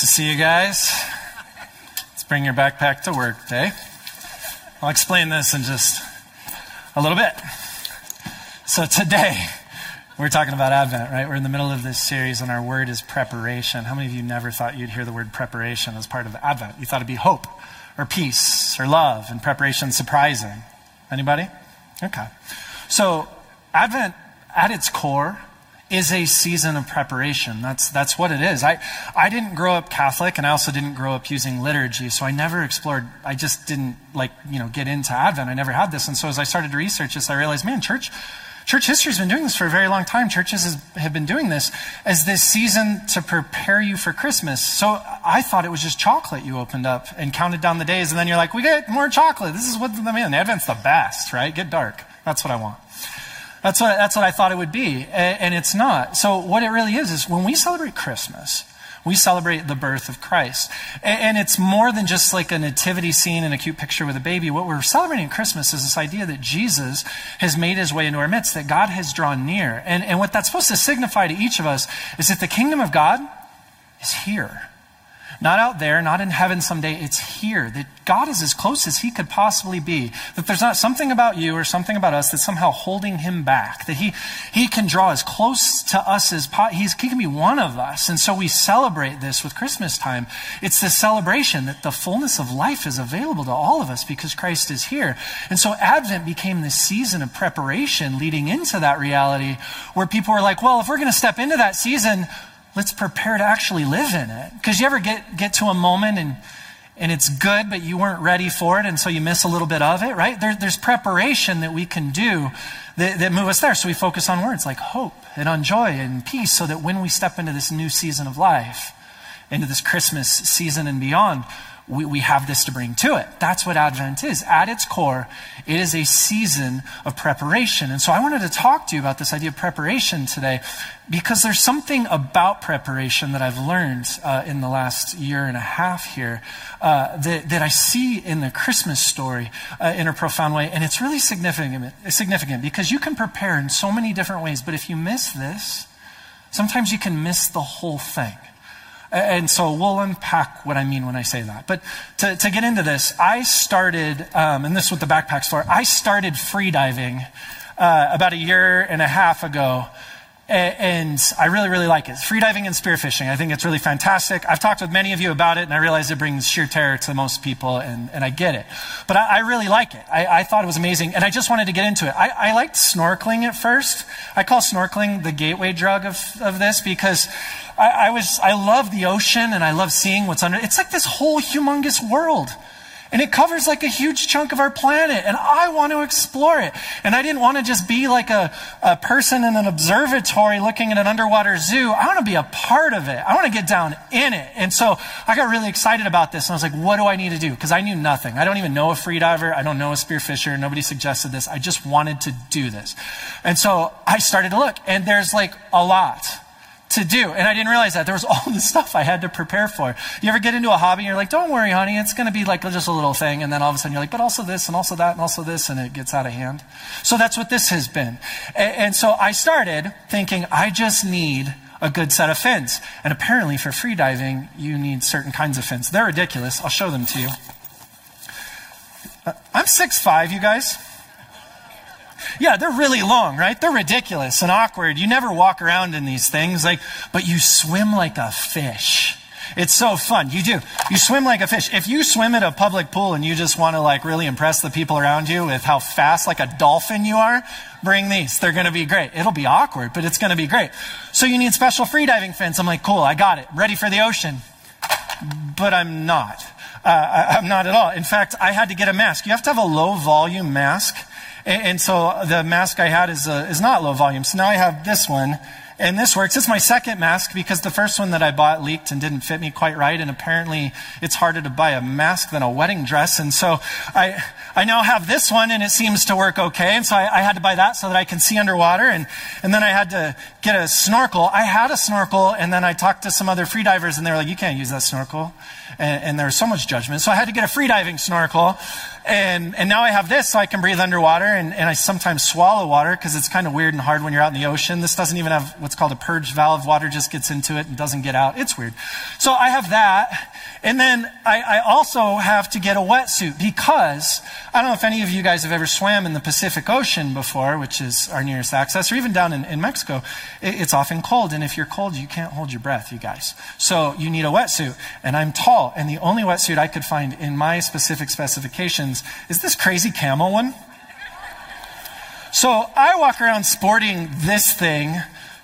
To see you guys. Let's bring your backpack to work day. I'll explain this in just a little bit. So today, we're talking about Advent, right? We're in the middle of this series, and our word is preparation. How many of you never thought you'd hear the word preparation as part of Advent? You thought it'd be hope, or peace, or love, and preparation surprising. Anybody? Okay. So, Advent, at its core, is a season of preparation. That's, that's what it is. I, I didn't grow up Catholic and I also didn't grow up using liturgy. So I never explored, I just didn't like, you know, get into Advent. I never had this. And so as I started to research this, I realized, man, church, church history has been doing this for a very long time. Churches has, have been doing this as this season to prepare you for Christmas. So I thought it was just chocolate you opened up and counted down the days. And then you're like, we get more chocolate. This is what, I mean, Advent's the best, right? Get dark. That's what I want. That's what, that's what I thought it would be, and it's not. So, what it really is, is when we celebrate Christmas, we celebrate the birth of Christ. And it's more than just like a nativity scene and a cute picture with a baby. What we're celebrating at Christmas is this idea that Jesus has made his way into our midst, that God has drawn near. And, and what that's supposed to signify to each of us is that the kingdom of God is here. Not out there, not in heaven someday. It's here. That God is as close as he could possibly be. That there's not something about you or something about us that's somehow holding him back. That he, he can draw as close to us as po- he's, he can be one of us. And so we celebrate this with Christmas time. It's the celebration that the fullness of life is available to all of us because Christ is here. And so Advent became this season of preparation leading into that reality where people were like, well, if we're going to step into that season, let's prepare to actually live in it. Because you ever get, get to a moment and, and it's good, but you weren't ready for it, and so you miss a little bit of it, right? There, there's preparation that we can do that, that move us there. So we focus on words like hope and on joy and peace so that when we step into this new season of life, into this Christmas season and beyond, we, we have this to bring to it. That's what Advent is. At its core, it is a season of preparation. And so I wanted to talk to you about this idea of preparation today because there's something about preparation that I've learned uh, in the last year and a half here uh, that, that I see in the Christmas story uh, in a profound way. And it's really significant, significant because you can prepare in so many different ways, but if you miss this, sometimes you can miss the whole thing. And so we'll unpack what I mean when I say that. But to, to get into this, I started, um, and this with the backpack store, I started freediving uh, about a year and a half ago. And I really, really like it. Freediving and spearfishing. I think it's really fantastic. I've talked with many of you about it, and I realize it brings sheer terror to most people, and, and I get it. But I, I really like it. I, I, thought it was amazing, and I just wanted to get into it. I, I liked snorkeling at first. I call snorkeling the gateway drug of, of this because I, I was, I love the ocean and I love seeing what's under. It's like this whole humongous world. And it covers like a huge chunk of our planet. And I want to explore it. And I didn't want to just be like a, a person in an observatory looking at an underwater zoo. I want to be a part of it. I want to get down in it. And so I got really excited about this. And I was like, what do I need to do? Because I knew nothing. I don't even know a freediver. I don't know a spearfisher. Nobody suggested this. I just wanted to do this. And so I started to look. And there's like a lot to do. And I didn't realize that. There was all this stuff I had to prepare for. You ever get into a hobby and you're like, don't worry, honey, it's going to be like just a little thing. And then all of a sudden you're like, but also this and also that and also this. And it gets out of hand. So that's what this has been. And, and so I started thinking, I just need a good set of fins. And apparently for freediving, you need certain kinds of fins. They're ridiculous. I'll show them to you. Uh, I'm 6'5", you guys. Yeah, they're really long, right? They're ridiculous and awkward. You never walk around in these things, like, but you swim like a fish. It's so fun. You do. You swim like a fish. If you swim at a public pool and you just want to like really impress the people around you with how fast like a dolphin you are, bring these. They're going to be great. It'll be awkward, but it's going to be great. So you need special freediving fins. I'm like, cool, I got it. Ready for the ocean. But I'm not. Uh, I, I'm not at all. In fact, I had to get a mask. You have to have a low volume mask and, and so the mask I had is, uh, is not low volume. So now I have this one. And this works. It's my second mask because the first one that I bought leaked and didn't fit me quite right. And apparently it's harder to buy a mask than a wedding dress. And so I, I now have this one and it seems to work okay. And so I, I, had to buy that so that I can see underwater. And, and then I had to get a snorkel. I had a snorkel and then I talked to some other freedivers and they were like, you can't use that snorkel. And, and there was so much judgment. So I had to get a freediving snorkel. And, and now I have this so I can breathe underwater and, and I sometimes swallow water because it's kind of weird and hard when you're out in the ocean. This doesn't even have what's called a purge valve. Water just gets into it and doesn't get out. It's weird. So I have that. And then I, I also have to get a wetsuit because I don't know if any of you guys have ever swam in the Pacific Ocean before, which is our nearest access, or even down in, in Mexico. It, it's often cold. And if you're cold, you can't hold your breath, you guys. So you need a wetsuit. And I'm tall. And the only wetsuit I could find in my specific specifications is this crazy camel one. So I walk around sporting this thing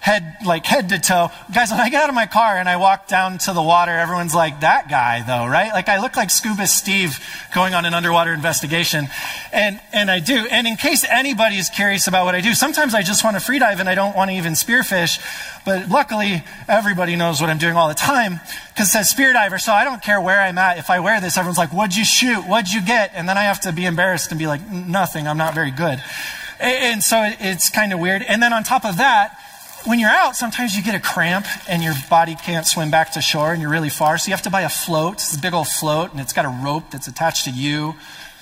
head like head to toe. Guys, when I get out of my car and I walk down to the water, everyone's like, that guy though, right? Like I look like Scuba Steve going on an underwater investigation. And and I do. And in case anybody is curious about what I do, sometimes I just want to free dive and I don't want to even spearfish. But luckily, everybody knows what I'm doing all the time because it says spear diver. So I don't care where I'm at. If I wear this, everyone's like, what'd you shoot? What'd you get? And then I have to be embarrassed and be like, nothing. I'm not very good. And so it's kind of weird. And then on top of that, when you're out, sometimes you get a cramp and your body can't swim back to shore and you're really far. So you have to buy a float. It's a big old float and it's got a rope that's attached to you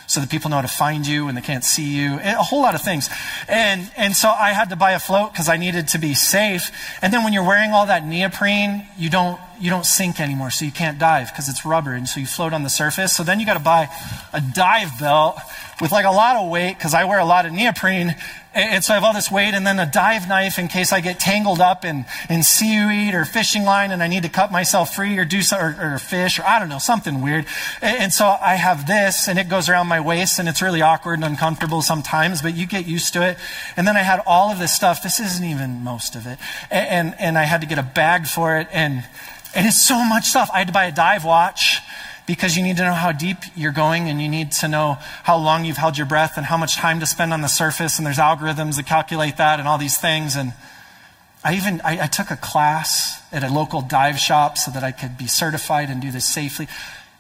so that people know how to find you and they can't see you. A whole lot of things. And, and so I had to buy a float because I needed to be safe. And then when you're wearing all that neoprene, you don't, you don't sink anymore. So you can't dive because it's rubber. And so you float on the surface. So then you got to buy a dive belt with like a lot of weight because I wear a lot of neoprene and so I have all this weight and then a dive knife in case I get tangled up in, in seaweed or fishing line and I need to cut myself free or do so, or, or fish or I don't know, something weird. And, so I have this and it goes around my waist and it's really awkward and uncomfortable sometimes, but you get used to it. And then I had all of this stuff. This isn't even most of it. And, and, and I had to get a bag for it and, and it's so much stuff. I had to buy a dive watch because you need to know how deep you're going and you need to know how long you've held your breath and how much time to spend on the surface. And there's algorithms that calculate that and all these things. And I even I, I took a class at a local dive shop so that I could be certified and do this safely.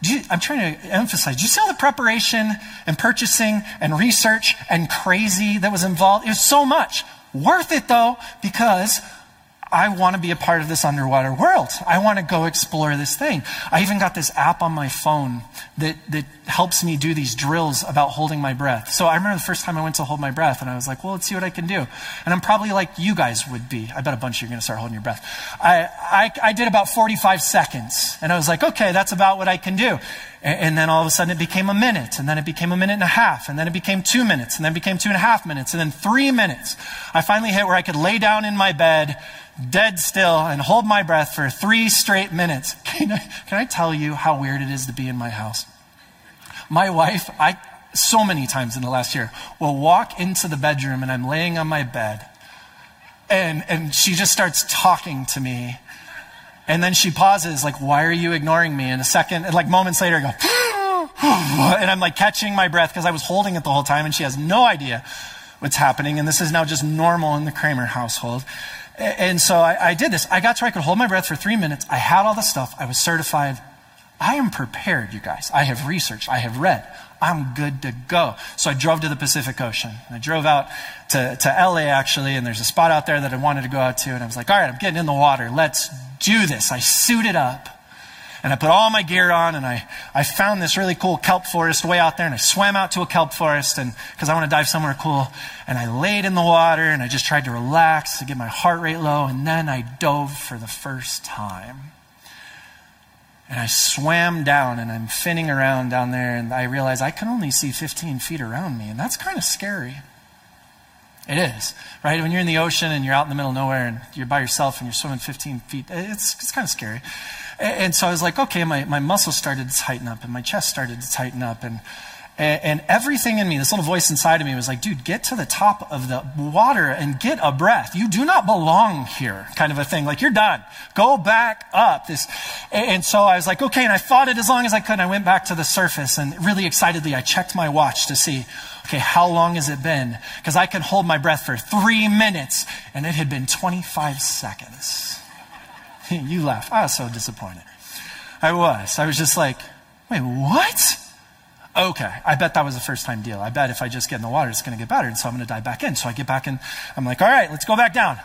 You, I'm trying to emphasize. Do you see all the preparation and purchasing and research and crazy that was involved? It was so much. Worth it though, because I want to be a part of this underwater world. I want to go explore this thing. I even got this app on my phone that, that helps me do these drills about holding my breath. So I remember the first time I went to hold my breath and I was like, well, let's see what I can do. And I'm probably like you guys would be. I bet a bunch of you are going to start holding your breath. I, I, I did about 45 seconds and I was like, okay, that's about what I can do. And then all of a sudden it became a minute, and then it became a minute and a half, and then it became two minutes, and then it became two and a half minutes, and then three minutes. I finally hit where I could lay down in my bed, dead still, and hold my breath for three straight minutes. Can I, can I tell you how weird it is to be in my house? My wife, I, so many times in the last year, will walk into the bedroom and I'm laying on my bed, and, and she just starts talking to me and then she pauses, like, why are you ignoring me? And a second, and like moments later, I go, and I'm like catching my breath because I was holding it the whole time and she has no idea what's happening. And this is now just normal in the Kramer household. And so I, I did this. I got to where I could hold my breath for three minutes. I had all the stuff. I was certified. I am prepared, you guys. I have researched. I have read. I'm good to go. So I drove to the Pacific Ocean. I drove out to, to LA actually, and there's a spot out there that I wanted to go out to. And I was like, all right, I'm getting in the water. Let's do this. I suited up and I put all my gear on and I, I found this really cool kelp forest way out there and I swam out to a kelp forest and because I want to dive somewhere cool and I laid in the water and I just tried to relax to get my heart rate low and then I dove for the first time. And I swam down and I'm finning around down there and I realize I can only see 15 feet around me and that's kind of scary. It is, right? When you're in the ocean and you're out in the middle of nowhere and you're by yourself and you're swimming 15 feet, it's, it's kind of scary. And so I was like, okay, my, my muscles started to tighten up and my chest started to tighten up. And, and everything in me, this little voice inside of me was like, dude, get to the top of the water and get a breath. You do not belong here, kind of a thing. Like, you're done. Go back up. This, and so I was like, okay, and I fought it as long as I could. And I went back to the surface and really excitedly, I checked my watch to see, okay, how long has it been? Because I can hold my breath for three minutes, and it had been 25 seconds. you laugh. I was so disappointed. I was. I was just like, wait, what? Okay, I bet that was a first time deal. I bet if I just get in the water, it's going to get better. And so I'm going to dive back in. So I get back in. I'm like, all right, let's go back down.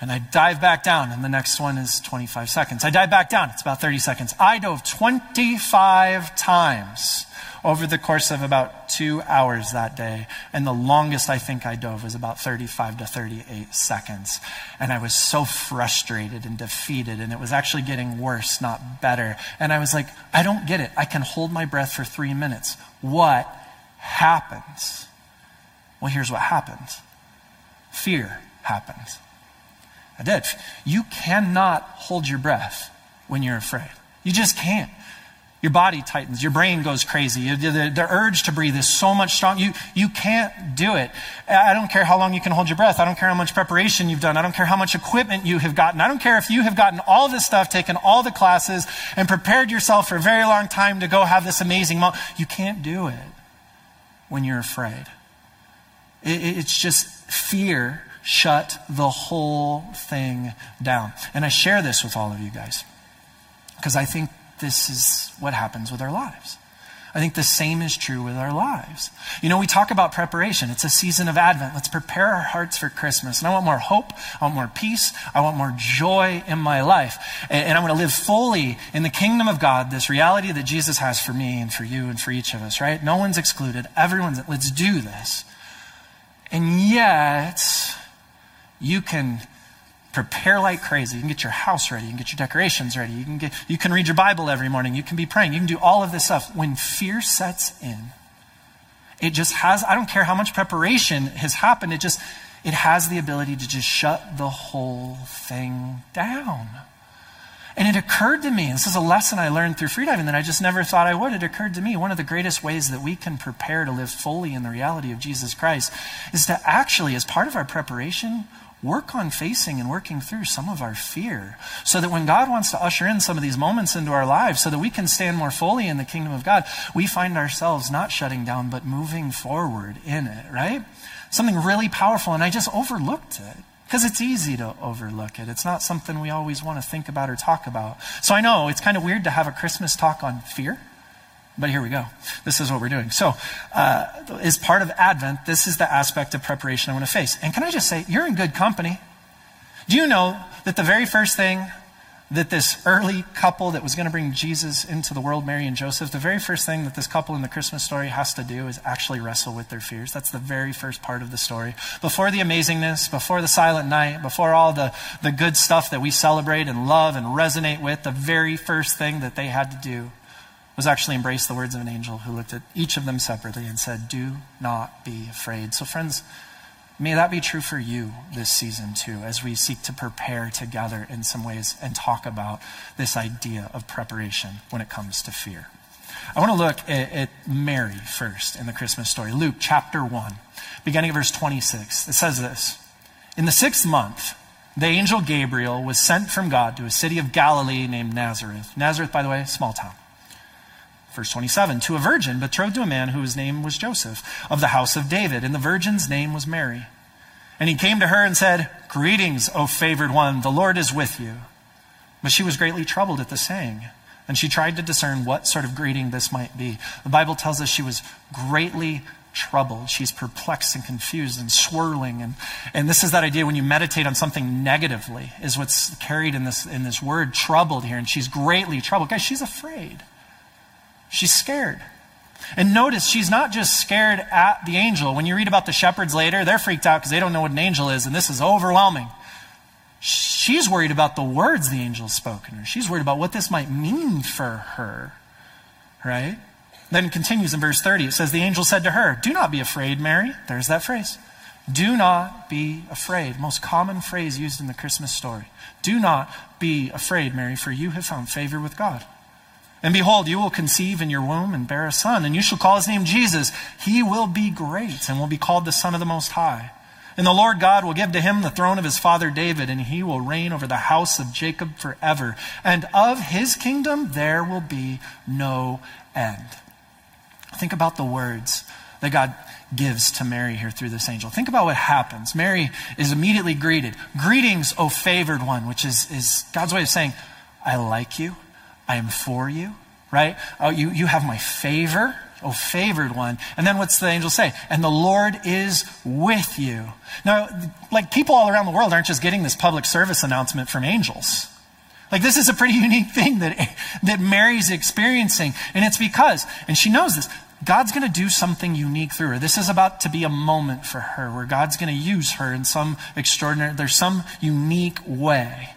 And I dive back down, and the next one is 25 seconds. I dive back down, it's about 30 seconds. I dove 25 times over the course of about two hours that day. And the longest I think I dove was about 35 to 38 seconds. And I was so frustrated and defeated, and it was actually getting worse, not better. And I was like, I don't get it. I can hold my breath for three minutes. What happens? Well, here's what happens fear happens. I did. You cannot hold your breath when you're afraid. You just can't. Your body tightens. Your brain goes crazy. The, the, urge to breathe is so much strong. You, you can't do it. I don't care how long you can hold your breath. I don't care how much preparation you've done. I don't care how much equipment you have gotten. I don't care if you have gotten all this stuff, taken all the classes, and prepared yourself for a very long time to go have this amazing moment. You can't do it when you're afraid. It, it's just fear shut the whole thing down. And I share this with all of you guys because I think this is what happens with our lives. I think the same is true with our lives. You know, we talk about preparation. It's a season of Advent. Let's prepare our hearts for Christmas. And I want more hope. I want more peace. I want more joy in my life. And, I want to live fully in the kingdom of God, this reality that Jesus has for me and for you and for each of us, right? No one's excluded. Everyone's, let's do this. And yet, you can prepare like crazy. You can get your house ready. You can get your decorations ready. You can, get, you can read your Bible every morning. You can be praying. You can do all of this stuff. When fear sets in, it just has, I don't care how much preparation has happened, it just, it has the ability to just shut the whole thing down. And it occurred to me, this is a lesson I learned through freediving that I just never thought I would. It occurred to me one of the greatest ways that we can prepare to live fully in the reality of Jesus Christ is to actually, as part of our preparation, work on facing and working through some of our fear so that when God wants to usher in some of these moments into our lives so that we can stand more fully in the kingdom of God, we find ourselves not shutting down but moving forward in it, right? Something really powerful. And I just overlooked it because it's easy to overlook it. It's not something we always want to think about or talk about. So I know it's kind of weird to have a Christmas talk on fear. But here we go. This is what we're doing. So, uh, as part of Advent, this is the aspect of preparation I want to face. And can I just say, you're in good company. Do you know that the very first thing that this early couple that was going to bring Jesus into the world, Mary and Joseph, the very first thing that this couple in the Christmas story has to do is actually wrestle with their fears. That's the very first part of the story. Before the amazingness, before the silent night, before all the, the good stuff that we celebrate and love and resonate with, the very first thing that they had to do was actually embrace the words of an angel who looked at each of them separately and said, Do not be afraid. So, friends, may that be true for you this season too, as we seek to prepare together in some ways and talk about this idea of preparation when it comes to fear. I want to look at, at Mary first in the Christmas story. Luke chapter 1, beginning of verse 26. It says this In the sixth month, the angel Gabriel was sent from God to a city of Galilee named Nazareth. Nazareth, by the way, small town. Verse 27 To a virgin betrothed to a man whose name was Joseph, of the house of David, and the virgin's name was Mary. And he came to her and said, Greetings, O favored one, the Lord is with you. But she was greatly troubled at the saying, and she tried to discern what sort of greeting this might be. The Bible tells us she was greatly troubled. She's perplexed and confused and swirling. And, and this is that idea when you meditate on something negatively, is what's carried in this, in this word troubled here. And she's greatly troubled. Guys, she's afraid. She's scared. And notice she's not just scared at the angel. When you read about the shepherds later, they're freaked out because they don't know what an angel is, and this is overwhelming. She's worried about the words the angel spoke in her. She's worried about what this might mean for her. Right? Then continues in verse 30. It says, The angel said to her, Do not be afraid, Mary. There's that phrase. Do not be afraid. Most common phrase used in the Christmas story. Do not be afraid, Mary, for you have found favor with God. And behold, you will conceive in your womb and bear a son, and you shall call his name Jesus. He will be great and will be called the Son of the Most High. And the Lord God will give to him the throne of his father David, and he will reign over the house of Jacob forever. And of his kingdom there will be no end. Think about the words that God gives to Mary here through this angel. Think about what happens. Mary is immediately greeted. Greetings, O favored one, which is, is God's way of saying, I like you. I am for you, right? Oh, you, you have my favor. Oh, favored one. And then what's the angel say? And the Lord is with you. Now, like people all around the world aren't just getting this public service announcement from angels. Like this is a pretty unique thing that, that Mary's experiencing. And it's because, and she knows this, God's going to do something unique through her. This is about to be a moment for her where God's going to use her in some extraordinary, there's some unique way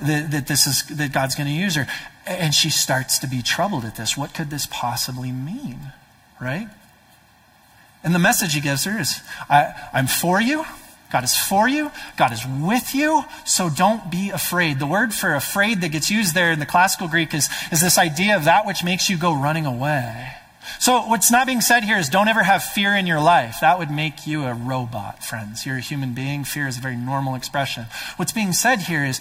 that, that this is, that God's going to use her. And she starts to be troubled at this. What could this possibly mean? Right? And the message he gives her is I, I'm for you. God is for you. God is with you. So don't be afraid. The word for afraid that gets used there in the classical Greek is, is this idea of that which makes you go running away. So what's not being said here is don't ever have fear in your life. That would make you a robot, friends. You're a human being. Fear is a very normal expression. What's being said here is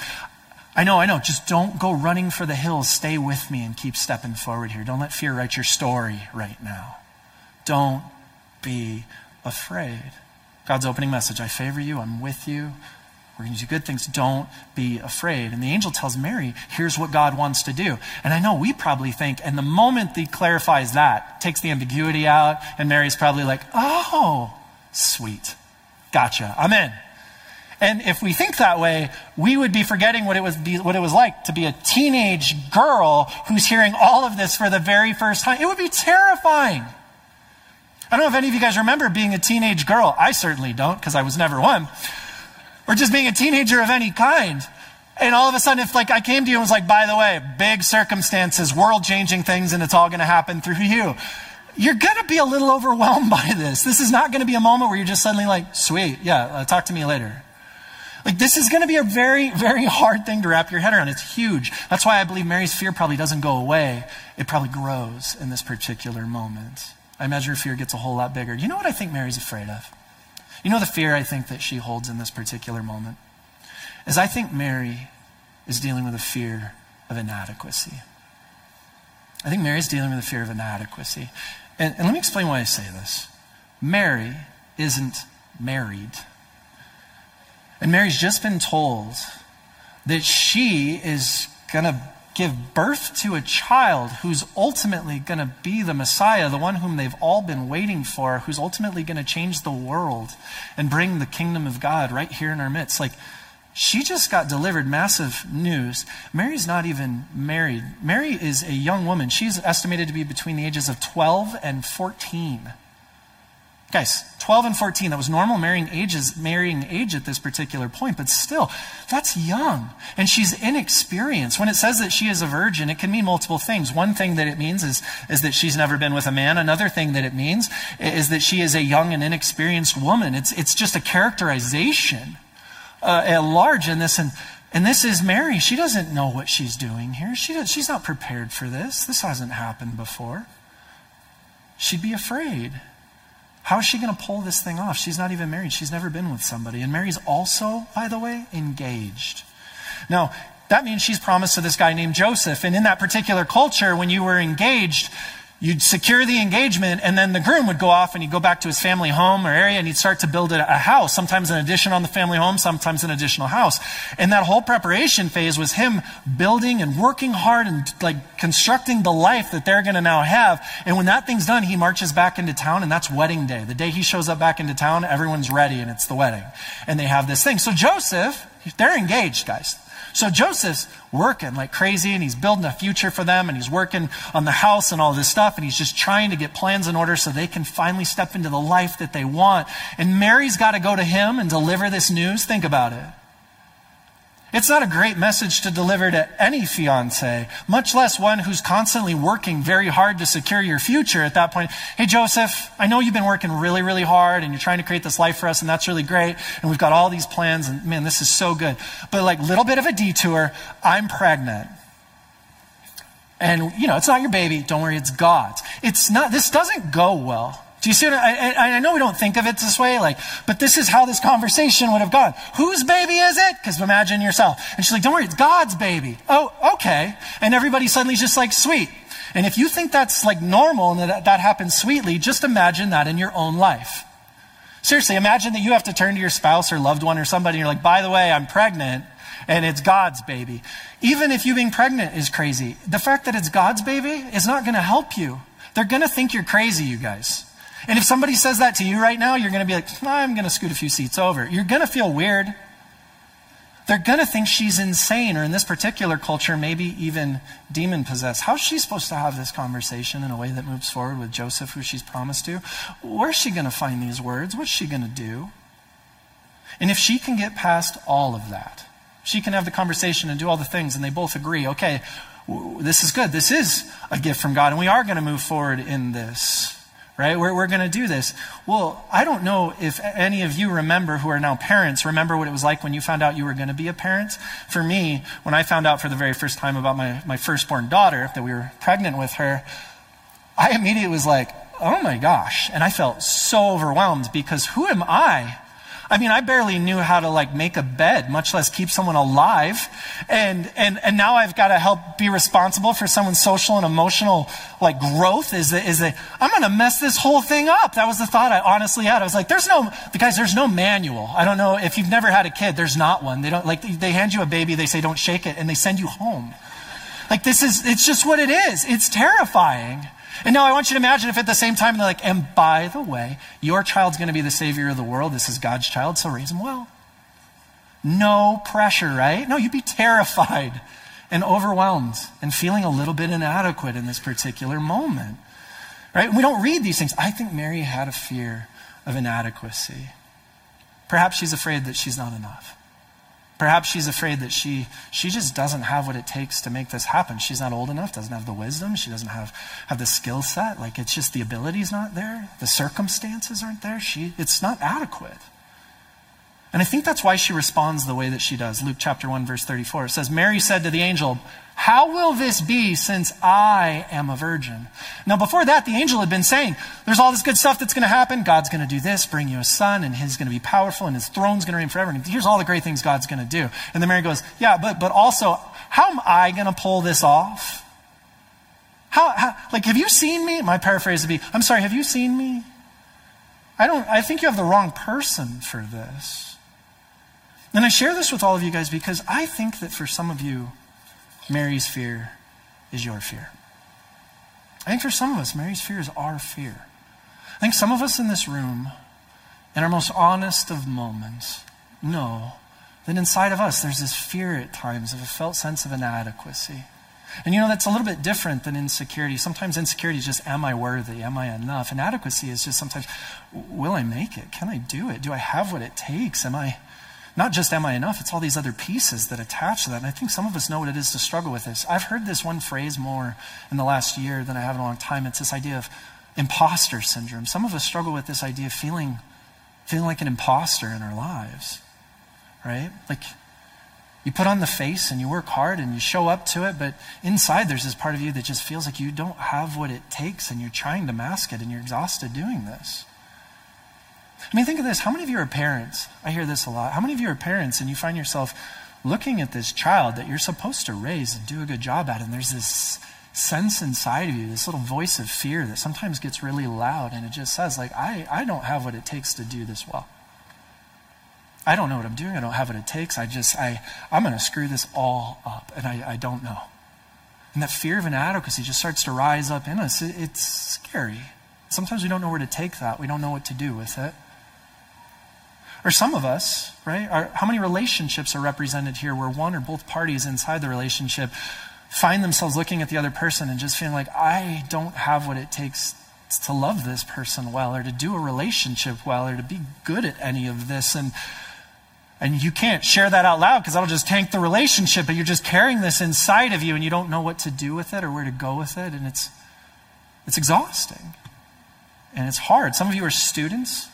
I know, I know. Just don't go running for the hills. Stay with me and keep stepping forward here. Don't let fear write your story right now. Don't be afraid. God's opening message I favor you, I'm with you. We're going to do good things. Don't be afraid. And the angel tells Mary, here's what God wants to do. And I know we probably think, and the moment he clarifies that, takes the ambiguity out, and Mary's probably like, oh, sweet. Gotcha. I'm in. And if we think that way, we would be forgetting what it was, what it was like to be a teenage girl who's hearing all of this for the very first time. It would be terrifying. I don't know if any of you guys remember being a teenage girl. I certainly don't because I was never one. Or just being a teenager of any kind. And all of a sudden, if like I came to you and was like, by the way, big circumstances, world changing things, and it's all going to happen through you you're going to be a little overwhelmed by this. This is not going to be a moment where you're just suddenly like, sweet, yeah, uh, talk to me later. Like, this is going to be a very, very hard thing to wrap your head around. It's huge. That's why I believe Mary's fear probably doesn't go away. It probably grows in this particular moment. I imagine her fear gets a whole lot bigger. You know what I think Mary's afraid of? You know the fear I think that she holds in this particular moment? Is I think Mary is dealing with a fear of inadequacy. I think Mary's dealing with a fear of inadequacy. And, and let me explain why I say this. Mary isn't married. And Mary's just been told that she is going to give birth to a child who's ultimately going to be the Messiah, the one whom they've all been waiting for, who's ultimately going to change the world and bring the kingdom of God right here in our midst. Like, she just got delivered massive news. Mary's not even married. Mary is a young woman. She's estimated to be between the ages of 12 and 14. Guys, 12 and 14, that was normal marrying ages, marrying age at this particular point, but still, that's young. And she's inexperienced. When it says that she is a virgin, it can mean multiple things. One thing that it means is, is that she's never been with a man. Another thing that it means is that she is a young and inexperienced woman. It's, it's just a characterization uh, at large in this. And, and this is Mary. She doesn't know what she's doing here. She does, she's not prepared for this. This hasn't happened before. She'd be afraid. How is she going to pull this thing off? She's not even married. She's never been with somebody. And Mary's also, by the way, engaged. Now, that means she's promised to this guy named Joseph. And in that particular culture, when you were engaged, You'd secure the engagement, and then the groom would go off and he'd go back to his family home or area and he'd start to build a house, sometimes an addition on the family home, sometimes an additional house. And that whole preparation phase was him building and working hard and like constructing the life that they're going to now have. And when that thing's done, he marches back into town, and that's wedding day. The day he shows up back into town, everyone's ready and it's the wedding. And they have this thing. So Joseph, they're engaged, guys. So Joseph's working like crazy and he's building a future for them and he's working on the house and all this stuff and he's just trying to get plans in order so they can finally step into the life that they want. And Mary's got to go to him and deliver this news. Think about it. It's not a great message to deliver to any fiance, much less one who's constantly working very hard to secure your future at that point. Hey, Joseph, I know you've been working really, really hard and you're trying to create this life for us, and that's really great. And we've got all these plans, and man, this is so good. But like, little bit of a detour, I'm pregnant. And, you know, it's not your baby. Don't worry, it's God's. It's not, this doesn't go well. Do you see what I, I, I, know we don't think of it this way, like, but this is how this conversation would have gone. Whose baby is it? Because imagine yourself. And she's like, don't worry, it's God's baby. Oh, okay. And everybody suddenly is just like, sweet. And if you think that's like normal and that that happens sweetly, just imagine that in your own life. Seriously, imagine that you have to turn to your spouse or loved one or somebody and you're like, by the way, I'm pregnant and it's God's baby. Even if you being pregnant is crazy, the fact that it's God's baby is not going to help you. They're going to think you're crazy, you guys. And if somebody says that to you right now, you're going to be like, I'm going to scoot a few seats over. You're going to feel weird. They're going to think she's insane, or in this particular culture, maybe even demon possessed. How's she supposed to have this conversation in a way that moves forward with Joseph, who she's promised to? Where's she going to find these words? What's she going to do? And if she can get past all of that, she can have the conversation and do all the things, and they both agree, okay, this is good. This is a gift from God, and we are going to move forward in this right? We're, we're going to do this. Well, I don't know if any of you remember who are now parents, remember what it was like when you found out you were going to be a parent. For me, when I found out for the very first time about my, my firstborn daughter, that we were pregnant with her, I immediately was like, oh my gosh. And I felt so overwhelmed because who am I I mean, I barely knew how to like make a bed, much less keep someone alive. And, and, and now I've got to help be responsible for someone's social and emotional like growth is that, is that I'm going to mess this whole thing up. That was the thought I honestly had. I was like, there's no, because there's no manual. I don't know if you've never had a kid, there's not one. They don't like, they hand you a baby, they say, don't shake it, and they send you home. Like this is, it's just what it is. It's terrifying. And now I want you to imagine if at the same time they're like, and by the way, your child's going to be the savior of the world. This is God's child, so raise him well. No pressure, right? No, you'd be terrified and overwhelmed and feeling a little bit inadequate in this particular moment. Right? We don't read these things. I think Mary had a fear of inadequacy. Perhaps she's afraid that she's not enough. Perhaps she's afraid that she, she just doesn't have what it takes to make this happen. She's not old enough, doesn't have the wisdom, she doesn't have, have the skill set. Like it's just the ability's not there, the circumstances aren't there. She, it's not adequate. And I think that's why she responds the way that she does. Luke chapter 1, verse 34. It says, Mary said to the angel, How will this be since I am a virgin? Now, before that, the angel had been saying, There's all this good stuff that's going to happen. God's going to do this, bring you a son, and he's going to be powerful, and his throne's going to reign forever. And here's all the great things God's going to do. And then Mary goes, Yeah, but, but also, how am I going to pull this off? How, how, like, have you seen me? My paraphrase would be, I'm sorry, have you seen me? I don't, I think you have the wrong person for this. And I share this with all of you guys because I think that for some of you, Mary's fear is your fear. I think for some of us, Mary's fear is our fear. I think some of us in this room, in our most honest of moments, know that inside of us there's this fear at times of a felt sense of inadequacy. And you know, that's a little bit different than insecurity. Sometimes insecurity is just, am I worthy? Am I enough? Inadequacy is just sometimes, will I make it? Can I do it? Do I have what it takes? Am I, not just am I enough, it's all these other pieces that attach to that. And I think some of us know what it is to struggle with this. I've heard this one phrase more in the last year than I have in a long time. It's this idea of imposter syndrome. Some of us struggle with this idea of feeling, feeling like an imposter in our lives, right? Like you put on the face and you work hard and you show up to it, but inside there's this part of you that just feels like you don't have what it takes and you're trying to mask it and you're exhausted doing this. I mean, think of this. How many of you are parents? I hear this a lot. How many of you are parents and you find yourself looking at this child that you're supposed to raise and do a good job at, and there's this sense inside of you, this little voice of fear that sometimes gets really loud, and it just says, like, I, I don't have what it takes to do this well. I don't know what I'm doing. I don't have what it takes. I just, I, I'm going to screw this all up, and I, I don't know. And that fear of inadequacy just starts to rise up in us. It, it's scary. Sometimes we don't know where to take that. We don't know what to do with it. Or some of us, right? Are, how many relationships are represented here where one or both parties inside the relationship find themselves looking at the other person and just feeling like, I don't have what it takes to love this person well or to do a relationship well or to be good at any of this. And, and you can't share that out loud because that'll just tank the relationship, but you're just carrying this inside of you and you don't know what to do with it or where to go with it. And it's, it's exhausting. And it's hard. Some of you are students.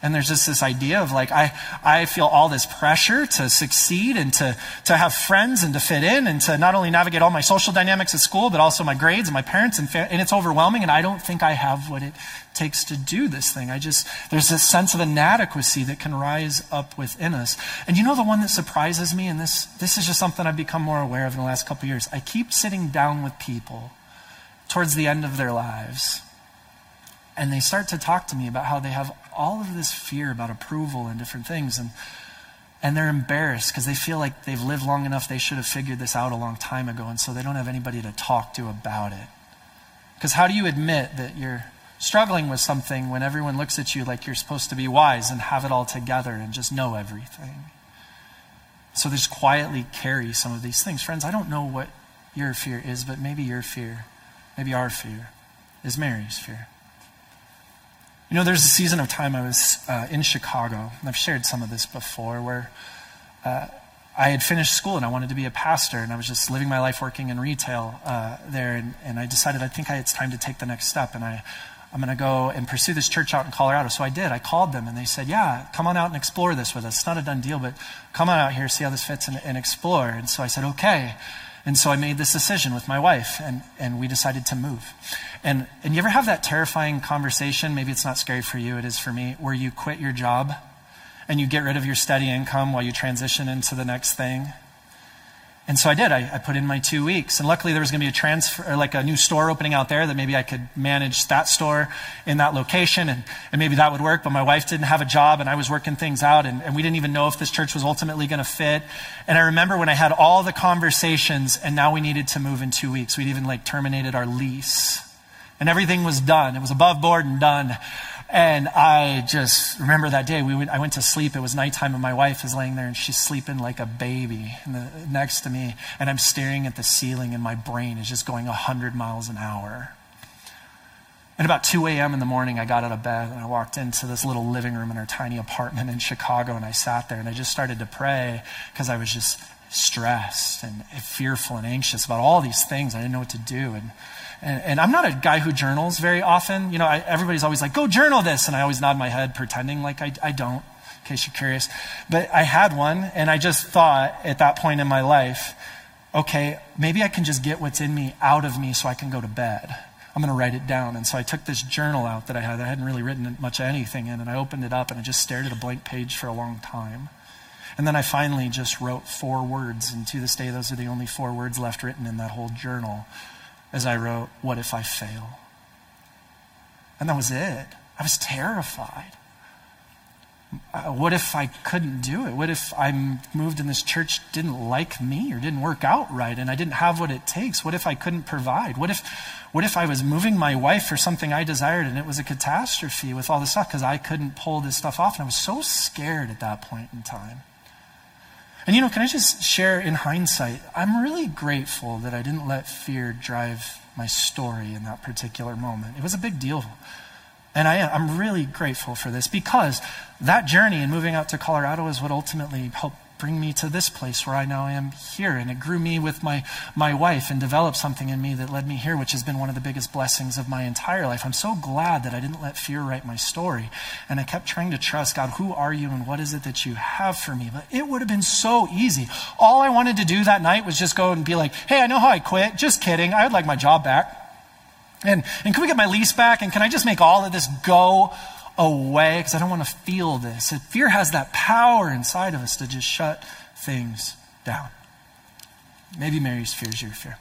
And there's just this idea of like, I, I feel all this pressure to succeed and to, to have friends and to fit in and to not only navigate all my social dynamics at school, but also my grades and my parents. And, fa- and it's overwhelming. And I don't think I have what it takes to do this thing. I just, there's this sense of inadequacy that can rise up within us. And you know the one that surprises me, and this, this is just something I've become more aware of in the last couple years. I keep sitting down with people towards the end of their lives and they start to talk to me about how they have all of this fear about approval and different things and and they're embarrassed because they feel like they've lived long enough they should have figured this out a long time ago and so they don't have anybody to talk to about it Because how do you admit that you're struggling with something when everyone looks at you like you're supposed to be wise and have it all together and just know everything? So they just quietly carry some of these things. Friends, I don't know what your fear is, but maybe your fear, maybe our fear, is Mary's fear. You know, there's a season of time I was uh, in Chicago, and I've shared some of this before, where uh, I had finished school and I wanted to be a pastor, and I was just living my life working in retail uh, there, and, and, I decided I think I, it's time to take the next step, and I, I'm going to go and pursue this church out in Colorado. So I did. I called them, and they said, "Yeah, come on out and explore this with us. It's not a done deal, but come on out here, see how this fits, and, and explore." And so I said, "Okay." And so I made this decision with my wife, and, and we decided to move. And, and you ever have that terrifying conversation? Maybe it's not scary for you, it is for me, where you quit your job and you get rid of your steady income while you transition into the next thing. And so I did. I, I put in my two weeks. And luckily, there was going to be a transfer, like a new store opening out there that maybe I could manage that store in that location. And, and maybe that would work. But my wife didn't have a job and I was working things out. And, and we didn't even know if this church was ultimately going to fit. And I remember when I had all the conversations and now we needed to move in two weeks. We'd even like terminated our lease. And everything was done. It was above board and done. And I just remember that day. We went, I went to sleep. It was nighttime, and my wife is laying there, and she's sleeping like a baby the, next to me. And I'm staring at the ceiling, and my brain is just going 100 miles an hour. At about 2 a.m. in the morning, I got out of bed and I walked into this little living room in our tiny apartment in Chicago, and I sat there and I just started to pray because I was just stressed and fearful and anxious about all these things. I didn't know what to do. And and, and, I'm not a guy who journals very often. You know, I, everybody's always like, go journal this. And I always nod my head, pretending like I, I don't, in case you're curious. But I had one, and I just thought at that point in my life, okay, maybe I can just get what's in me out of me so I can go to bed. I'm going to write it down. And so I took this journal out that I had. I hadn't really written much of anything in, and I opened it up and I just stared at a blank page for a long time. And then I finally just wrote four words, and to this day, those are the only four words left written in that whole journal as I wrote, What if I fail? And that was it. I was terrified. Uh, what if I couldn't do it? What if I moved in this church didn't like me or didn't work out right and I didn't have what it takes? What if I couldn't provide? What if, what if I was moving my wife for something I desired and it was a catastrophe with all this stuff because I couldn't pull this stuff off? And I was so scared at that point in time. And you know, can I just share in hindsight? I'm really grateful that I didn't let fear drive my story in that particular moment. It was a big deal. And I am, I'm really grateful for this because that journey and moving out to Colorado is what ultimately helped bring me to this place where I now am here. And it grew me with my, my wife and developed something in me that led me here, which has been one of the biggest blessings of my entire life. I'm so glad that I didn't let fear write my story. And I kept trying to trust God, who are you and what is it that you have for me? But it would have been so easy. All I wanted to do that night was just go and be like, hey, I know how I quit. Just kidding. I would like my job back. And, and can we get my lease back? And can I just make all of this go away because I don't want to feel this. Fear has that power inside of us to just shut things down. Maybe Mary's fear is your fear.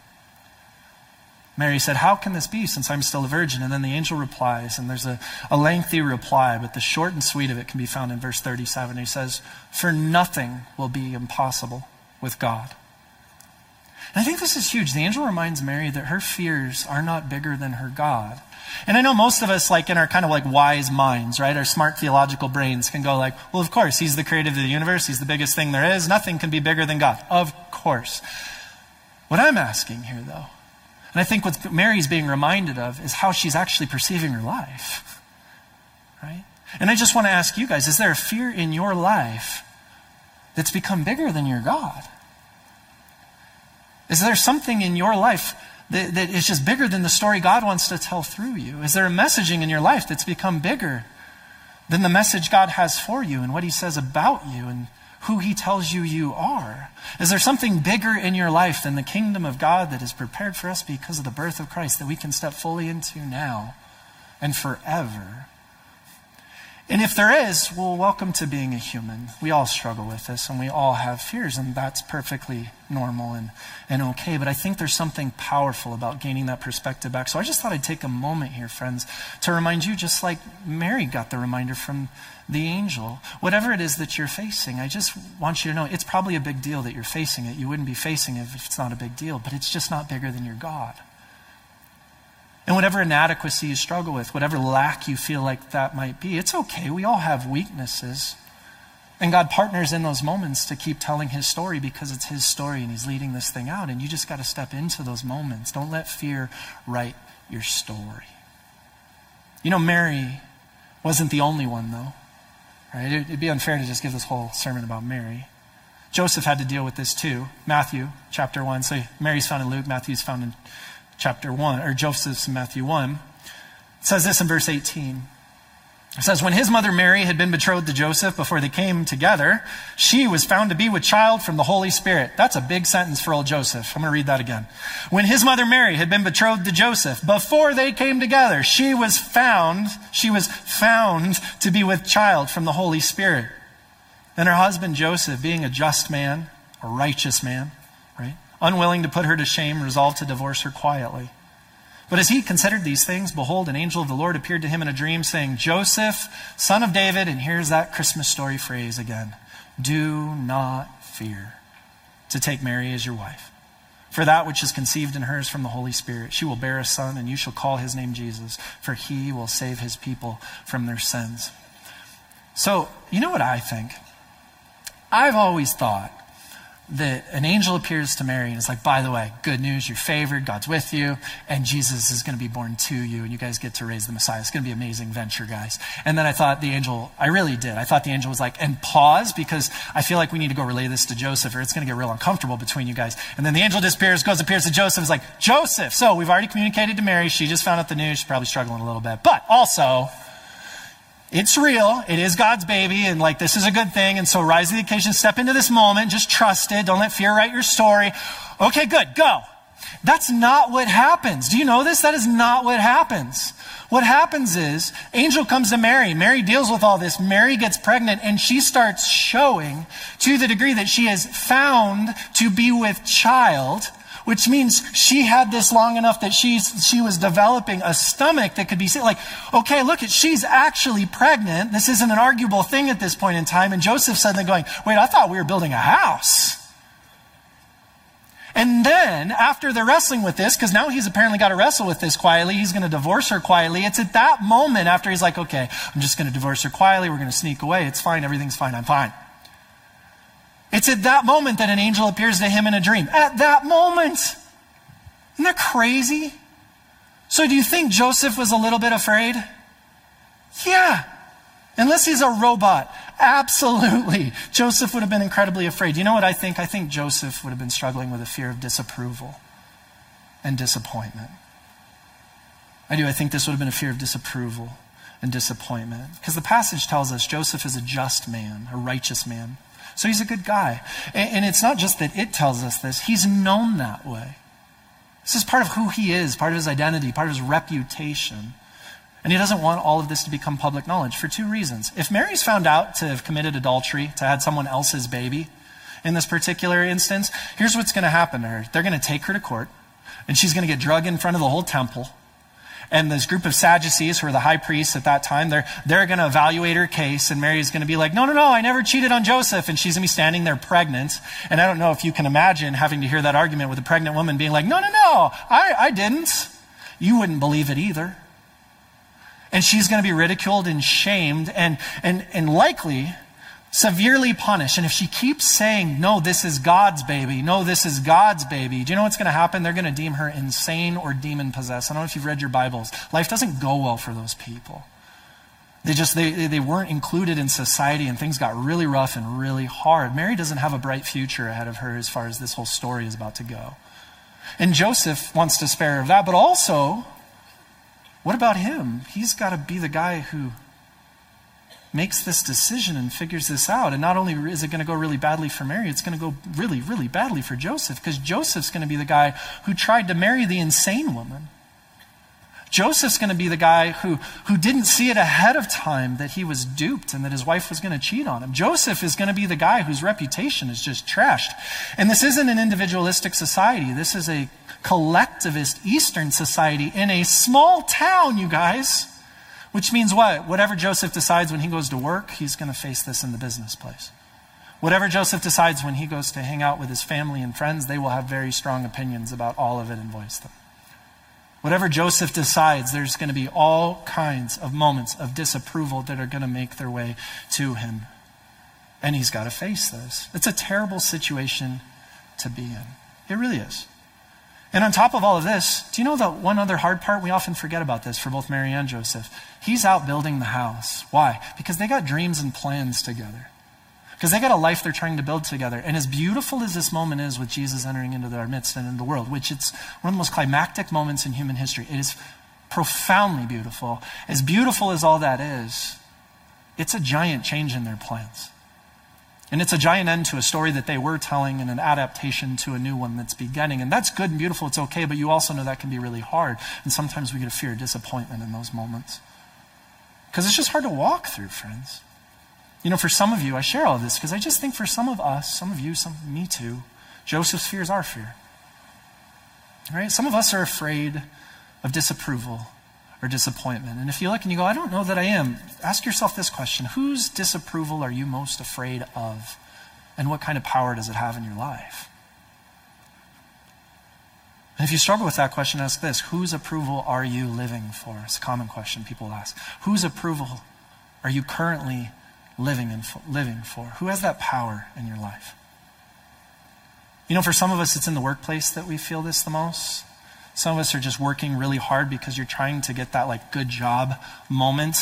Mary said, How can this be since I'm still a virgin? And then the angel replies, and there's a, a lengthy reply, but the short and sweet of it can be found in verse 37. He says, For nothing will be impossible with God. And I think this is huge. The angel reminds Mary that her fears are not bigger than her God. And I know most of us, like in our kind of like wise minds, right? Our smart theological brains can go like, well, of course, he's the creator of the universe. He's the biggest thing there is. Nothing can be bigger than God. Of course. What I'm asking here, though, and I think what Mary's being reminded of is how she's actually perceiving her life, right? And I just want to ask you guys, is there a fear in your life that's become bigger than your God? Is there something in your life that, that is just bigger than the story God wants to tell through you? Is there a messaging in your life that's become bigger than the message God has for you and what He says about you and who He tells you you are? Is there something bigger in your life than the kingdom of God that is prepared for us because of the birth of Christ that we can step fully into now and forever? And if there is, well, welcome to being a human. We all struggle with this and we all have fears, and that's perfectly normal and, and okay. But I think there's something powerful about gaining that perspective back. So I just thought I'd take a moment here, friends, to remind you, just like Mary got the reminder from the angel, whatever it is that you're facing, I just want you to know it's probably a big deal that you're facing it. You wouldn't be facing it if it's not a big deal, but it's just not bigger than your God. And whatever inadequacy you struggle with, whatever lack you feel like that might be, it's okay. We all have weaknesses. And God partners in those moments to keep telling his story because it's his story and he's leading this thing out. And you just got to step into those moments. Don't let fear write your story. You know, Mary wasn't the only one, though. Right? It'd be unfair to just give this whole sermon about Mary. Joseph had to deal with this too. Matthew chapter 1. So Mary's found in Luke, Matthew's found in chapter 1, or Joseph's Matthew 1. It says this in verse 18. It says, When his mother Mary had been betrothed to Joseph before they came together, she was found to be with child from the Holy Spirit. That's a big sentence for old Joseph. I'm going to read that again. When his mother Mary had been betrothed to Joseph before they came together, she was found, she was found to be with child from the Holy Spirit. Then her husband Joseph, being a just man, a righteous man, unwilling to put her to shame, resolved to divorce her quietly. But as he considered these things, behold, an angel of the Lord appeared to him in a dream, saying, Joseph, son of David, and here's that Christmas story phrase again do not fear to take Mary as your wife. For that which is conceived in her is from the Holy Spirit. She will bear a son, and you shall call his name Jesus, for he will save his people from their sins. So, you know what I think? I've always thought that an angel appears to Mary and is like, by the way, good news, you're favored, God's with you, and Jesus is going to be born to you, and you guys get to raise the Messiah. It's going to be amazing venture, guys. And then I thought the angel, I really did. I thought the angel was like, and pause, because I feel like we need to go relay this to Joseph, or it's going to get real uncomfortable between you guys. And then the angel disappears, goes, appears to Joseph, is like, Joseph. So we've already communicated to Mary. She just found out the news. She's probably struggling a little bit. But also, it's real. It is God's baby, and like this is a good thing. And so rise to the occasion, step into this moment, just trust it. Don't let fear write your story. Okay, good, go. That's not what happens. Do you know this? That is not what happens. What happens is, angel comes to Mary. Mary deals with all this. Mary gets pregnant, and she starts showing to the degree that she is found to be with child which means she had this long enough that she's, she was developing a stomach that could be like, okay, look, she's actually pregnant. This isn't an arguable thing at this point in time. And Joseph suddenly going, wait, I thought we were building a house. And then, after they're wrestling with this, because now he's apparently got to wrestle with this quietly, he's going to divorce her quietly. It's at that moment after he's like, okay, I'm just going to divorce her quietly. We're going to sneak away. It's fine. Everything's fine. I'm fine. It's at that moment that an angel appears to him in a dream. At that moment. Isn't that crazy? So, do you think Joseph was a little bit afraid? Yeah. Unless he's a robot. Absolutely. Joseph would have been incredibly afraid. You know what I think? I think Joseph would have been struggling with a fear of disapproval and disappointment. I do. I think this would have been a fear of disapproval and disappointment. Because the passage tells us Joseph is a just man, a righteous man. So he's a good guy. And, and it's not just that it tells us this, he's known that way. This is part of who he is, part of his identity, part of his reputation. And he doesn't want all of this to become public knowledge for two reasons. If Mary's found out to have committed adultery, to have had someone else's baby in this particular instance, here's what's going to happen to her. They're going to take her to court, and she's going to get drugged in front of the whole temple and this group of Sadducees, who are the high priests at that time, they're, they're going to evaluate her case. And Mary's going to be like, no, no, no, I never cheated on Joseph. And she's going to be standing there pregnant. And I don't know if you can imagine having to hear that argument with a pregnant woman being like, no, no, no, I, I didn't. You wouldn't believe it either. And she's going to be ridiculed and shamed and, and, and likely severely punished. And if she keeps saying, no, this is God's baby, no, this is God's baby, do you know what's going to happen? They're going to deem her insane or demon possessed. I don't know if you've read your Bibles. Life doesn't go well for those people. They just, they, they weren't included in society and things got really rough and really hard. Mary doesn't have a bright future ahead of her as far as this whole story is about to go. And Joseph wants to spare her of that, but also, what about him? He's got to be the guy who makes this decision and figures this out. And not only is it going to go really badly for Mary, it's going to go really, really badly for Joseph because Joseph's going to be the guy who tried to marry the insane woman. Joseph's going to be the guy who, who didn't see it ahead of time that he was duped and that his wife was going to cheat on him. Joseph is going to be the guy whose reputation is just trashed. And this isn't an individualistic society. This is a collectivist Eastern society in a small town, you guys. Which means what? Whatever Joseph decides when he goes to work, he's going to face this in the business place. Whatever Joseph decides when he goes to hang out with his family and friends, they will have very strong opinions about all of it and voice them. Whatever Joseph decides, there's going to be all kinds of moments of disapproval that are going to make their way to him. And he's got to face this. It's a terrible situation to be in. It really is. And on top of all of this, do you know that one other hard part? We often forget about this for both Mary and Joseph. He's out building the house. Why? Because they got dreams and plans together. Because they got a life they're trying to build together. And as beautiful as this moment is with Jesus entering into our midst and in the world, which it's one of the most climactic moments in human history, it is profoundly beautiful. As beautiful as all that is, it's a giant change in their plans. And it's a giant end to a story that they were telling and an adaptation to a new one that's beginning. And that's good and beautiful, it's okay, but you also know that can be really hard. And sometimes we get a fear of disappointment in those moments. Because it's just hard to walk through, friends. You know, for some of you, I share all this because I just think for some of us, some of you, some me too, Joseph's fear is our fear. Right? Some of us are afraid of disapproval or disappointment. And if you look and you go, I don't know that I am, ask yourself this question Whose disapproval are you most afraid of? And what kind of power does it have in your life? And if you struggle with that question, ask this Whose approval are you living for? It's a common question people ask. Whose approval are you currently living, in, living for? Who has that power in your life? You know, for some of us, it's in the workplace that we feel this the most. Some of us are just working really hard because you're trying to get that like good job moment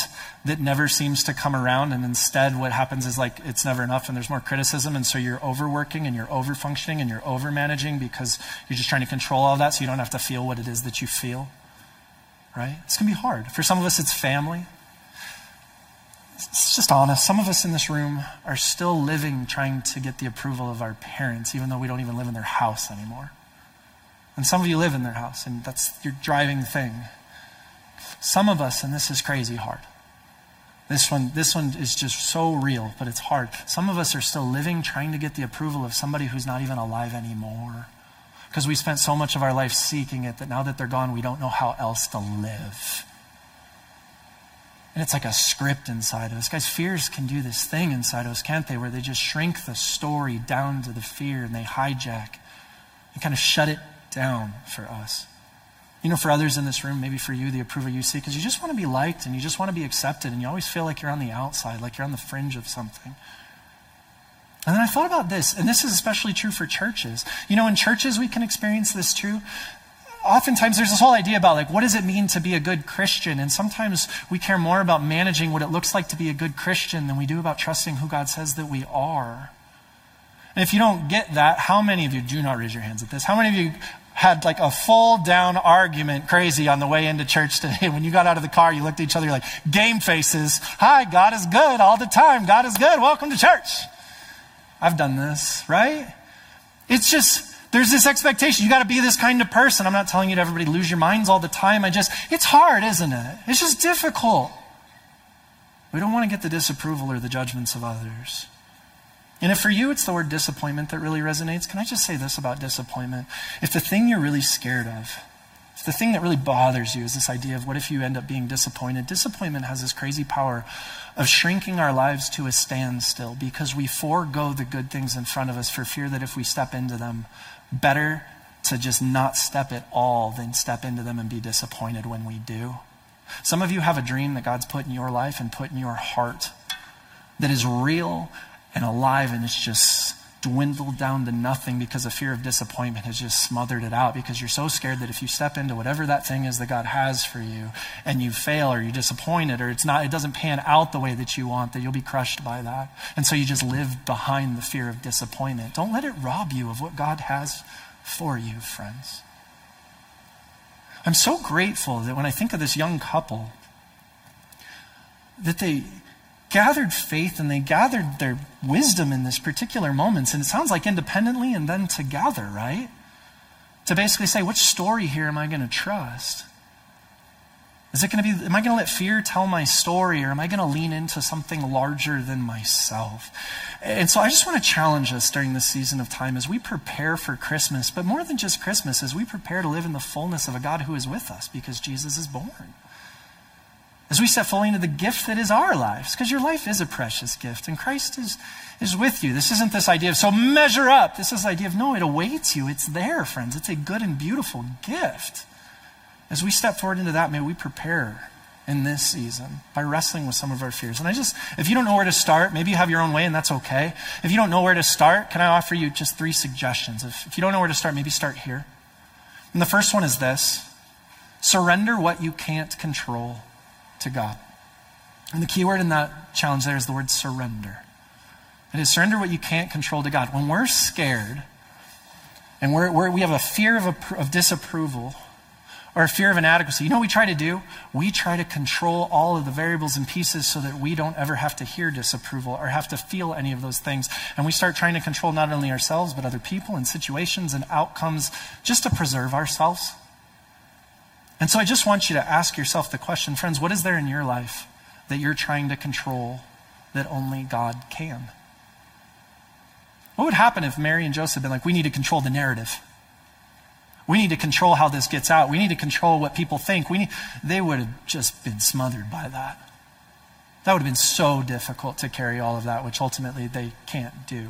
that never seems to come around. And instead, what happens is like it's never enough and there's more criticism. And so you're overworking and you're overfunctioning and you're overmanaging because you're just trying to control all that so you don't have to feel what it is that you feel. Right? It's going to be hard. For some of us, it's family. It's just honest. Some of us in this room are still living trying to get the approval of our parents, even though we don't even live in their house anymore. And some of you live in their house, and that's your driving thing. Some of us, and this is crazy hard. This one, this one is just so real, but it's hard. Some of us are still living trying to get the approval of somebody who's not even alive anymore. Because we spent so much of our life seeking it that now that they're gone, we don't know how else to live. And it's like a script inside of us. Guys, fears can do this thing inside of us, can't they? Where they just shrink the story down to the fear and they hijack and kind of shut it down for us. You know, for others in this room, maybe for you, the approval you seek, because you just want to be liked and you just want to be accepted, and you always feel like you're on the outside, like you're on the fringe of something. And then I thought about this, and this is especially true for churches. You know, in churches, we can experience this too. Oftentimes, there's this whole idea about, like, what does it mean to be a good Christian? And sometimes we care more about managing what it looks like to be a good Christian than we do about trusting who God says that we are. And if you don't get that, how many of you, do not raise your hands at this, how many of you had like a full down argument crazy on the way into church today. When you got out of the car, you looked at each other like game faces. Hi, God is good all the time. God is good. Welcome to church. I've done this, right? It's just, there's this expectation. You got to be this kind of person. I'm not telling you to everybody lose your minds all the time. I just, it's hard, isn't it? It's just difficult. We don't want to get the disapproval or the judgments of others. And if for you it's the word disappointment that really resonates, can I just say this about disappointment? If the thing you're really scared of, if the thing that really bothers you is this idea of what if you end up being disappointed, disappointment has this crazy power of shrinking our lives to a standstill because we forego the good things in front of us for fear that if we step into them, better to just not step at all than step into them and be disappointed when we do. Some of you have a dream that God's put in your life and put in your heart that is real and alive, and it's just dwindled down to nothing because a fear of disappointment has just smothered it out because you're so scared that if you step into whatever that thing is that God has for you and you fail or you're disappointed or it's not it doesn't pan out the way that you want that you'll be crushed by that. And so you just live behind the fear of disappointment. Don't let it rob you of what God has for you, friends. I'm so grateful that when I think of this young couple that they gathered faith and they gathered their wisdom in this particular moments. And it sounds like independently and then together, right? To basically say, which story here am I going to trust? Is it going to be, am I going to let fear tell my story or am I going to lean into something larger than myself? And so I just want to challenge us during this season of time as we prepare for Christmas, but more than just Christmas, as we prepare to live in the fullness of a God who is with us because Jesus is born as we step fully into the gift that is our lives, because your life is a precious gift and Christ is, is with you. This isn't this idea of, so measure up. This is the idea of, no, it awaits you. It's there, friends. It's a good and beautiful gift. as we step forward into that, may we prepare in this season by wrestling with some of our fears. And I just, if you don't know where to start, maybe you have your own way and that's okay. If you don't know where to start, can I offer you just three suggestions? If, if you don't know where to start, maybe start here. And the first one is this surrender what you can't control to God. And the key word in that challenge there is the word surrender. It is surrender what you can't control to God. When we're scared and we're, we're we have a fear of, a, of disapproval, or a fear of inadequacy. You know what we try to do? We try to control all of the variables and pieces so that we don't ever have to hear disapproval or have to feel any of those things. And we start trying to control not only ourselves, but other people and situations and outcomes just to preserve ourselves. And so I just want you to ask yourself the question, friends, what is there in your life that you're trying to control that only God can? What would happen if Mary and Joseph had been like, we need to control the narrative? We need to control how this gets out. We need to control what people think. We need, they would have just been smothered by that. That would have been so difficult to carry all of that, which ultimately they can't do.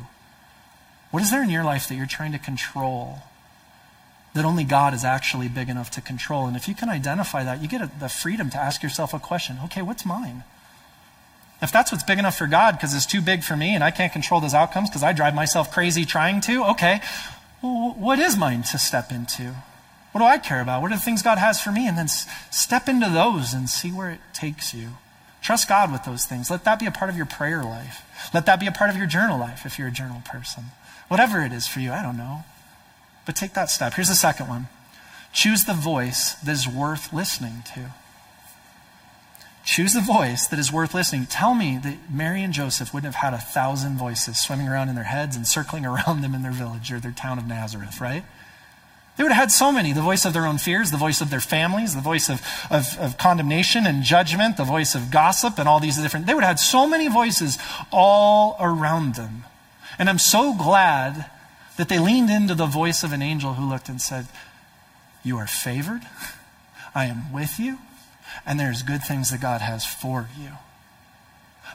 What is there in your life that you're trying to control that only God is actually big enough to control? And if you can identify that, you get a, the freedom to ask yourself a question okay, what's mine? If that's what's big enough for God because it's too big for me and I can't control those outcomes because I drive myself crazy trying to, okay, well, what is mine to step into? What do I care about? What are the things God has for me? And then step into those and see where it takes you. Trust God with those things. Let that be a part of your prayer life. Let that be a part of your journal life if you're a journal person. Whatever it is for you, I don't know. But take that step. Here's the second one choose the voice that is worth listening to. Choose the voice that is worth listening. Tell me that Mary and Joseph wouldn't have had a thousand voices swimming around in their heads and circling around them in their village or their town of Nazareth, right? They would have had so many the voice of their own fears, the voice of their families, the voice of, of, of, condemnation and judgment, the voice of gossip, and all these different. They would have had so many voices all around them. And I'm so glad that they leaned into the voice of an angel who looked and said, You are favored. I am with you and there's good things that God has for you.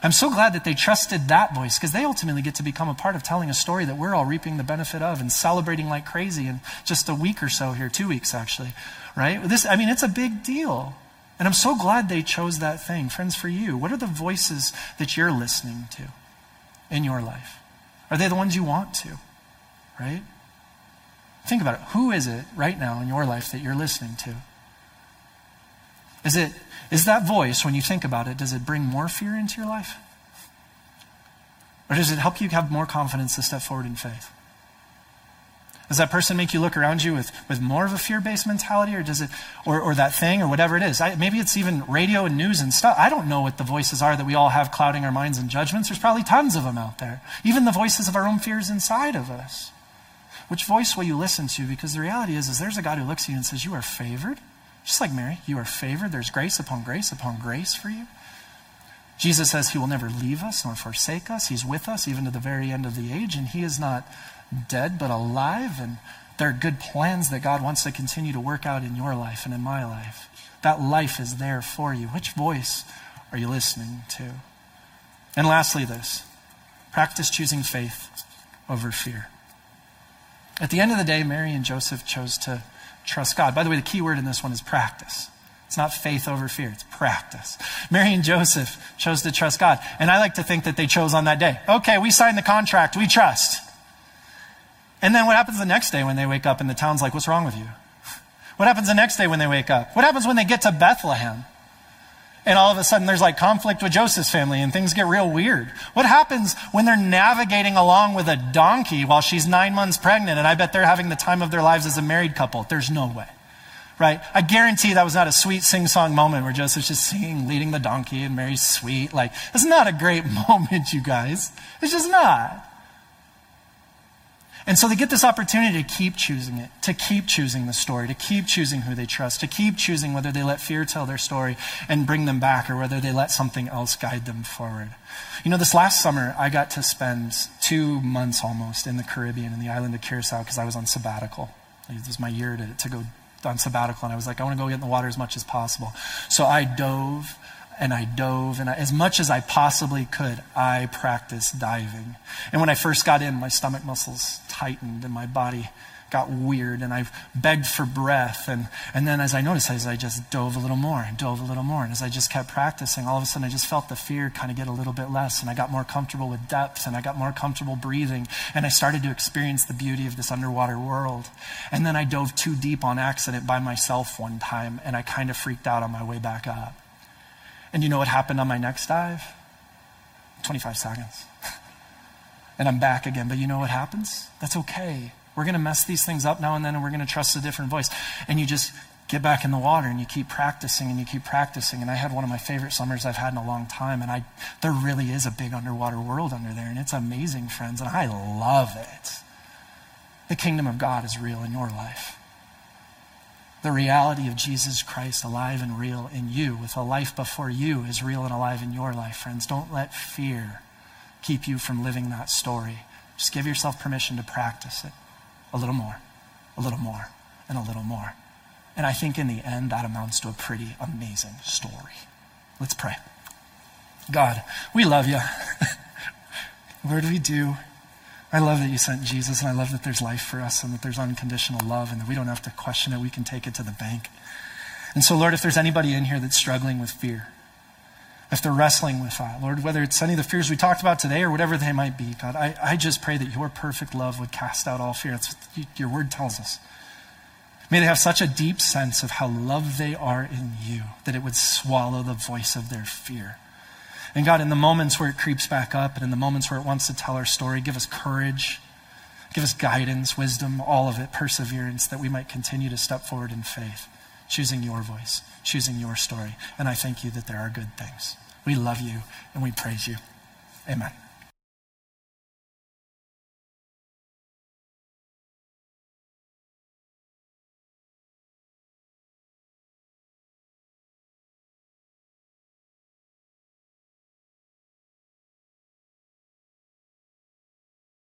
I'm so glad that they trusted that voice because they ultimately get to become a part of telling a story that we're all reaping the benefit of and celebrating like crazy in just a week or so here, two weeks actually, right? This, I mean, it's a big deal. And I'm so glad they chose that thing. Friends, for you, what are the voices that you're listening to in your life? Are they the ones you want to, right? Think about it. Who is it right now in your life that you're listening to? Is, it, is that voice, when you think about it, does it bring more fear into your life? Or does it help you have more confidence to step forward in faith? Does that person make you look around you with, with more of a fear based mentality, or does it, or, or that thing, or whatever it is? I, maybe it's even radio and news and stuff. I don't know what the voices are that we all have clouding our minds and judgments. There's probably tons of them out there. Even the voices of our own fears inside of us. Which voice will you listen to? Because the reality is, is there's a God who looks at you and says, You are favored. Just like Mary, you are favored. There's grace upon grace upon grace for you. Jesus says he will never leave us nor forsake us. He's with us even to the very end of the age, and he is not dead but alive. And there are good plans that God wants to continue to work out in your life and in my life. That life is there for you. Which voice are you listening to? And lastly, this practice choosing faith over fear. At the end of the day, Mary and Joseph chose to trust God. By the way, the key word in this one is practice. It's not faith over fear, it's practice. Mary and Joseph chose to trust God. And I like to think that they chose on that day. Okay, we signed the contract, we trust. And then what happens the next day when they wake up and the town's like, what's wrong with you? What happens the next day when they wake up? What happens when they get to Bethlehem? And all of a sudden there's like conflict with Joseph's family and things get real weird. What happens when they're navigating along with a donkey while she's nine months pregnant and I bet they're having the time of their lives as a married couple? There's no way. Right? I guarantee that was not a sweet sing song moment where Joseph's just singing, leading the donkey and Mary's sweet. Like, it's not a great moment, you guys. It's just not. And so they get this opportunity to keep choosing it, to keep choosing the story, to keep choosing who they trust, to keep choosing whether they let fear tell their story and bring them back or whether they let something else guide them forward. You know, this last summer, I got to spend two months almost in the Caribbean, in the island of Curacao, because I was on sabbatical. It was my year to, to go on sabbatical, and I was like, I want to go get in the water as much as possible. So I dove and I dove, and I, as much as I possibly could, I practiced diving. And when I first got in, my stomach muscles tightened and my body got weird and I begged for breath. And, and then as I noticed, as I just dove a little more and dove a little more. And as I just kept practicing, all of a sudden I just felt the fear kind of get a little bit less. And I got more comfortable with depth and I got more comfortable breathing. And I started to experience the beauty of this underwater world. And then I dove too deep on accident by myself one time and I kind of freaked out on my way back up. And you know what happened on my next dive? 25 seconds. and I'm back again. But you know what happens? That's okay. We're going to mess these things up now and then, and we're going to trust a different voice. And you just get back in the water and you keep practicing and you keep practicing. And I had one of my favorite summers I've had in a long time. And I, there really is a big underwater world under there. And it's amazing, friends. And I love it. The kingdom of God is real in your life. The reality of Jesus Christ alive and real in you, with a life before you, is real and alive in your life, friends. Don't let fear keep you from living that story. Just give yourself permission to practice it a little more, a little more, and a little more. And I think in the end, that amounts to a pretty amazing story. Let's pray. God, we love you. Lord, we do. I love that you sent Jesus, and I love that there's life for us and that there's unconditional love and that we don't have to question it. We can take it to the bank. And so, Lord, if there's anybody in here that's struggling with fear, if they're wrestling with that, Lord, whether it's any of the fears we talked about today or whatever they might be, God, I, I just pray that your perfect love would cast out all fear. That's what your word tells us. May they have such a deep sense of how loved they are in you that it would swallow the voice of their fear. And God, in the moments where it creeps back up and in the moments where it wants to tell our story, give us courage, give us guidance, wisdom, all of it, perseverance, that we might continue to step forward in faith, choosing your voice, choosing your story. And I thank you that there are good things. We love you and we praise you. Amen.